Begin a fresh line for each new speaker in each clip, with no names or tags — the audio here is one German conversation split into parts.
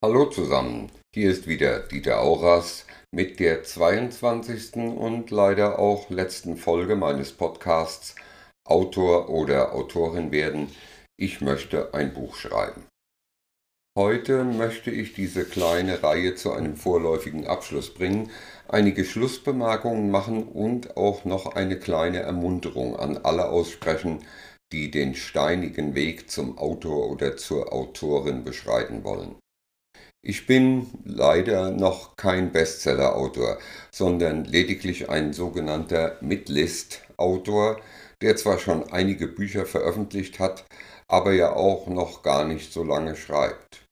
Hallo zusammen, hier ist wieder Dieter Auras mit der 22. und leider auch letzten Folge meines Podcasts Autor oder Autorin werden. Ich möchte ein Buch schreiben. Heute möchte ich diese kleine Reihe zu einem vorläufigen Abschluss bringen, einige Schlussbemerkungen machen und auch noch eine kleine Ermunterung an alle aussprechen, die den steinigen Weg zum Autor oder zur Autorin beschreiten wollen. Ich bin leider noch kein Bestseller-Autor, sondern lediglich ein sogenannter Midlist-Autor, der zwar schon einige Bücher veröffentlicht hat, aber ja auch noch gar nicht so lange schreibt.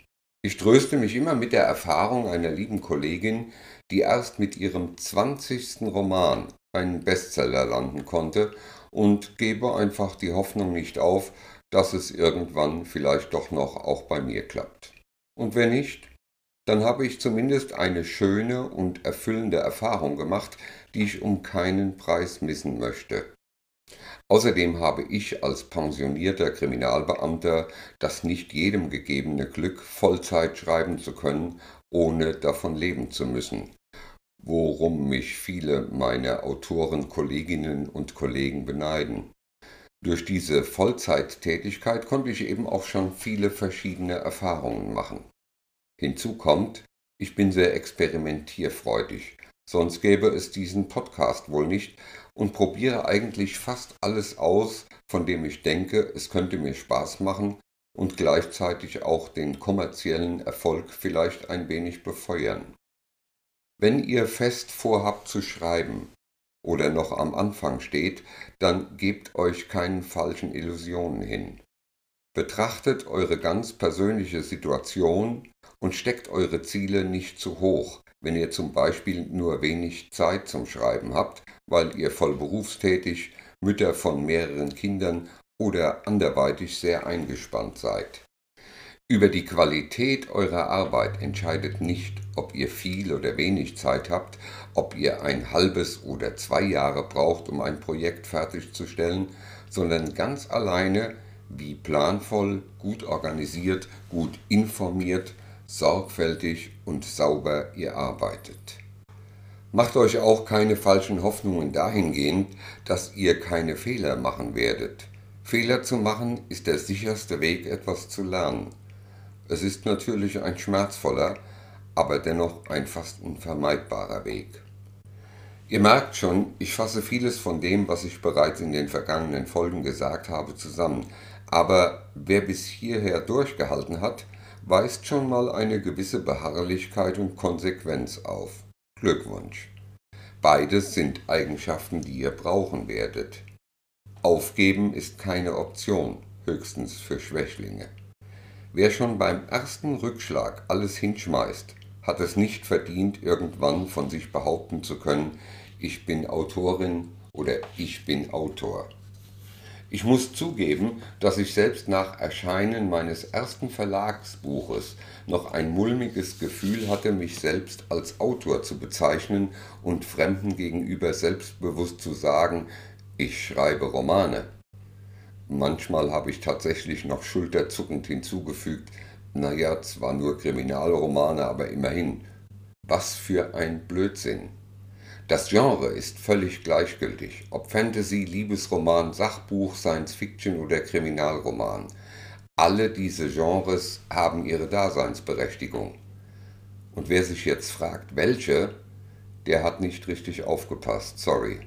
Ich tröste mich immer mit der Erfahrung einer lieben Kollegin, die erst mit ihrem 20. Roman einen Bestseller landen konnte und gebe einfach die Hoffnung nicht auf, dass es irgendwann vielleicht doch noch auch bei mir klappt. Und wenn nicht, dann habe ich zumindest eine schöne und erfüllende Erfahrung gemacht, die ich um keinen Preis missen möchte. Außerdem habe ich als pensionierter Kriminalbeamter das nicht jedem gegebene Glück, Vollzeit schreiben zu können, ohne davon leben zu müssen, worum mich viele meiner Autorenkolleginnen und Kollegen beneiden. Durch diese Vollzeittätigkeit konnte ich eben auch schon viele verschiedene Erfahrungen machen. Hinzu kommt, ich bin sehr experimentierfreudig, sonst gäbe es diesen Podcast wohl nicht und probiere eigentlich fast alles aus, von dem ich denke, es könnte mir Spaß machen und gleichzeitig auch den kommerziellen Erfolg vielleicht ein wenig befeuern. Wenn ihr fest vorhabt zu schreiben oder noch am Anfang steht, dann gebt euch keinen falschen Illusionen hin. Betrachtet eure ganz persönliche Situation und steckt eure Ziele nicht zu hoch, wenn ihr zum Beispiel nur wenig Zeit zum Schreiben habt, weil ihr voll berufstätig, Mütter von mehreren Kindern oder anderweitig sehr eingespannt seid. Über die Qualität eurer Arbeit entscheidet nicht, ob ihr viel oder wenig Zeit habt, ob ihr ein halbes oder zwei Jahre braucht, um ein Projekt fertigzustellen, sondern ganz alleine, wie planvoll, gut organisiert, gut informiert, sorgfältig und sauber ihr arbeitet. Macht euch auch keine falschen Hoffnungen dahingehend, dass ihr keine Fehler machen werdet. Fehler zu machen ist der sicherste Weg, etwas zu lernen. Es ist natürlich ein schmerzvoller, aber dennoch ein fast unvermeidbarer Weg. Ihr merkt schon, ich fasse vieles von dem, was ich bereits in den vergangenen Folgen gesagt habe, zusammen. Aber wer bis hierher durchgehalten hat, weist schon mal eine gewisse Beharrlichkeit und Konsequenz auf. Glückwunsch. Beides sind Eigenschaften, die ihr brauchen werdet. Aufgeben ist keine Option, höchstens für Schwächlinge. Wer schon beim ersten Rückschlag alles hinschmeißt, hat es nicht verdient, irgendwann von sich behaupten zu können, ich bin Autorin oder ich bin Autor. Ich muss zugeben, dass ich selbst nach Erscheinen meines ersten Verlagsbuches noch ein mulmiges Gefühl hatte, mich selbst als Autor zu bezeichnen und Fremden gegenüber selbstbewusst zu sagen, ich schreibe Romane. Manchmal habe ich tatsächlich noch schulterzuckend hinzugefügt, naja, zwar nur Kriminalromane, aber immerhin. Was für ein Blödsinn. Das Genre ist völlig gleichgültig, ob Fantasy, Liebesroman, Sachbuch, Science Fiction oder Kriminalroman. Alle diese Genres haben ihre Daseinsberechtigung. Und wer sich jetzt fragt, welche, der hat nicht richtig aufgepasst, sorry.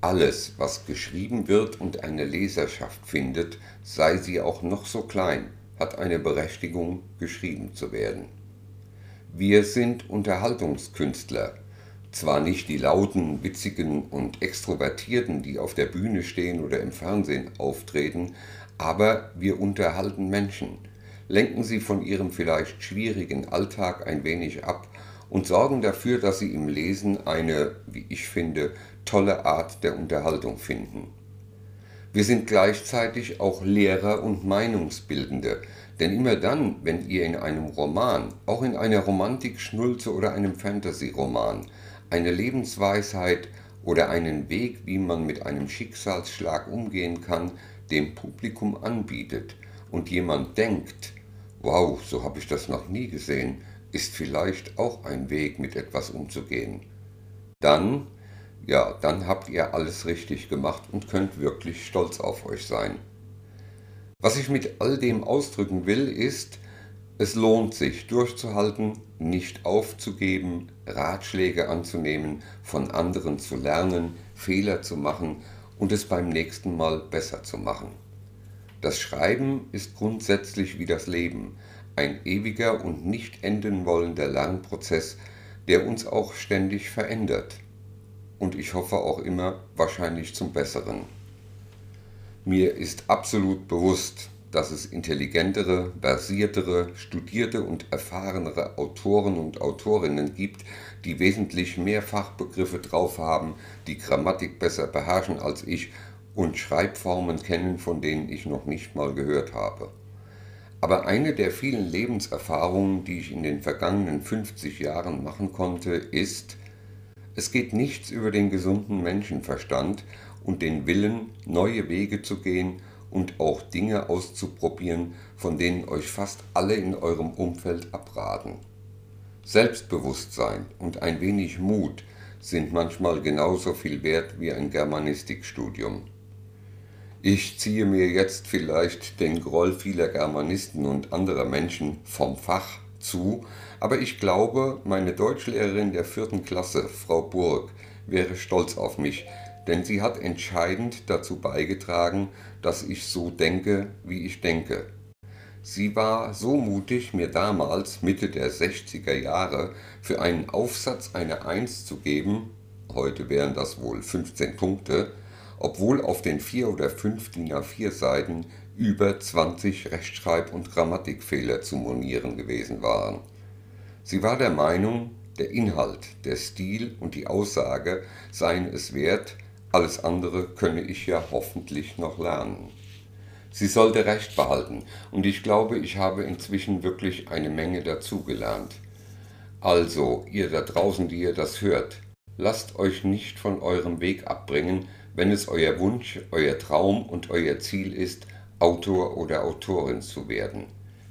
Alles, was geschrieben wird und eine Leserschaft findet, sei sie auch noch so klein, hat eine Berechtigung, geschrieben zu werden. Wir sind Unterhaltungskünstler, zwar nicht die lauten, witzigen und extrovertierten, die auf der Bühne stehen oder im Fernsehen auftreten, aber wir unterhalten Menschen, lenken sie von ihrem vielleicht schwierigen Alltag ein wenig ab und sorgen dafür, dass sie im Lesen eine, wie ich finde, tolle Art der Unterhaltung finden. Wir sind gleichzeitig auch Lehrer und Meinungsbildende, denn immer dann, wenn ihr in einem Roman, auch in einer Romantik-Schnulze oder einem Fantasy-Roman, eine Lebensweisheit oder einen Weg, wie man mit einem Schicksalsschlag umgehen kann, dem Publikum anbietet und jemand denkt, wow, so habe ich das noch nie gesehen, ist vielleicht auch ein Weg, mit etwas umzugehen. Dann, ja, dann habt ihr alles richtig gemacht und könnt wirklich stolz auf euch sein. Was ich mit all dem ausdrücken will, ist, es lohnt sich durchzuhalten, nicht aufzugeben, Ratschläge anzunehmen, von anderen zu lernen, Fehler zu machen und es beim nächsten Mal besser zu machen. Das Schreiben ist grundsätzlich wie das Leben, ein ewiger und nicht enden wollender Lernprozess, der uns auch ständig verändert. Und ich hoffe auch immer wahrscheinlich zum Besseren. Mir ist absolut bewusst, dass es intelligentere, versiertere, studierte und erfahrenere Autoren und Autorinnen gibt, die wesentlich mehr Fachbegriffe drauf haben, die Grammatik besser beherrschen als ich und Schreibformen kennen, von denen ich noch nicht mal gehört habe. Aber eine der vielen Lebenserfahrungen, die ich in den vergangenen 50 Jahren machen konnte, ist, es geht nichts über den gesunden Menschenverstand und den Willen, neue Wege zu gehen und auch Dinge auszuprobieren, von denen euch fast alle in eurem Umfeld abraten. Selbstbewusstsein und ein wenig Mut sind manchmal genauso viel wert wie ein Germanistikstudium. Ich ziehe mir jetzt vielleicht den Groll vieler Germanisten und anderer Menschen vom Fach zu, aber ich glaube, meine Deutschlehrerin der vierten Klasse, Frau Burg, wäre stolz auf mich, denn sie hat entscheidend dazu beigetragen, dass ich so denke, wie ich denke. Sie war so mutig, mir damals, Mitte der 60er Jahre, für einen Aufsatz eine Eins zu geben, heute wären das wohl 15 Punkte, obwohl auf den vier oder fünf DIN A4 Seiten über 20 Rechtschreib- und Grammatikfehler zu monieren gewesen waren. Sie war der Meinung, der Inhalt, der Stil und die Aussage seien es wert, alles andere könne ich ja hoffentlich noch lernen. Sie sollte recht behalten, und ich glaube, ich habe inzwischen wirklich eine Menge dazugelernt. Also, ihr da draußen, die ihr das hört, lasst euch nicht von eurem Weg abbringen, wenn es euer Wunsch, euer Traum und euer Ziel ist, Autor oder Autorin zu werden.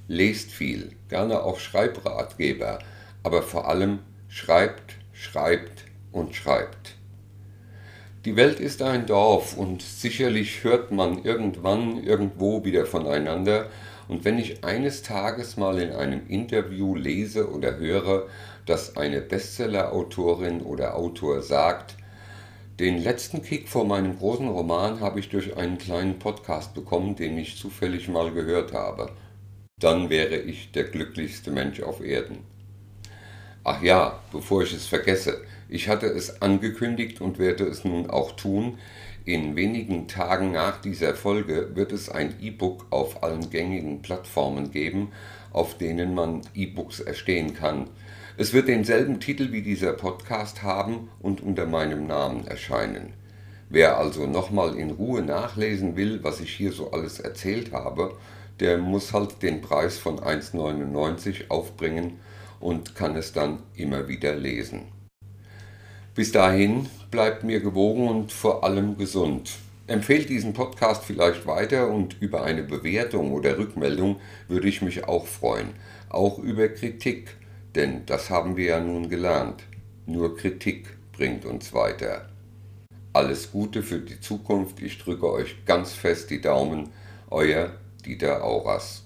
Lest viel, gerne auch Schreibratgeber, aber vor allem schreibt, schreibt und schreibt. Die Welt ist ein Dorf und sicherlich hört man irgendwann irgendwo wieder voneinander. Und wenn ich eines Tages mal in einem Interview lese oder höre, dass eine Bestseller-Autorin oder Autor sagt, den letzten Kick vor meinem großen Roman habe ich durch einen kleinen Podcast bekommen, den ich zufällig mal gehört habe, dann wäre ich der glücklichste Mensch auf Erden. Ach ja, bevor ich es vergesse, ich hatte es angekündigt und werde es nun auch tun. In wenigen Tagen nach dieser Folge wird es ein E-Book auf allen gängigen Plattformen geben, auf denen man E-Books erstehen kann. Es wird denselben Titel wie dieser Podcast haben und unter meinem Namen erscheinen. Wer also nochmal in Ruhe nachlesen will, was ich hier so alles erzählt habe, der muss halt den Preis von 1,99 aufbringen und kann es dann immer wieder lesen. Bis dahin bleibt mir gewogen und vor allem gesund. Empfehlt diesen Podcast vielleicht weiter und über eine Bewertung oder Rückmeldung würde ich mich auch freuen. Auch über Kritik, denn das haben wir ja nun gelernt. Nur Kritik bringt uns weiter. Alles Gute für die Zukunft. Ich drücke euch ganz fest die Daumen. Euer Dieter Auras.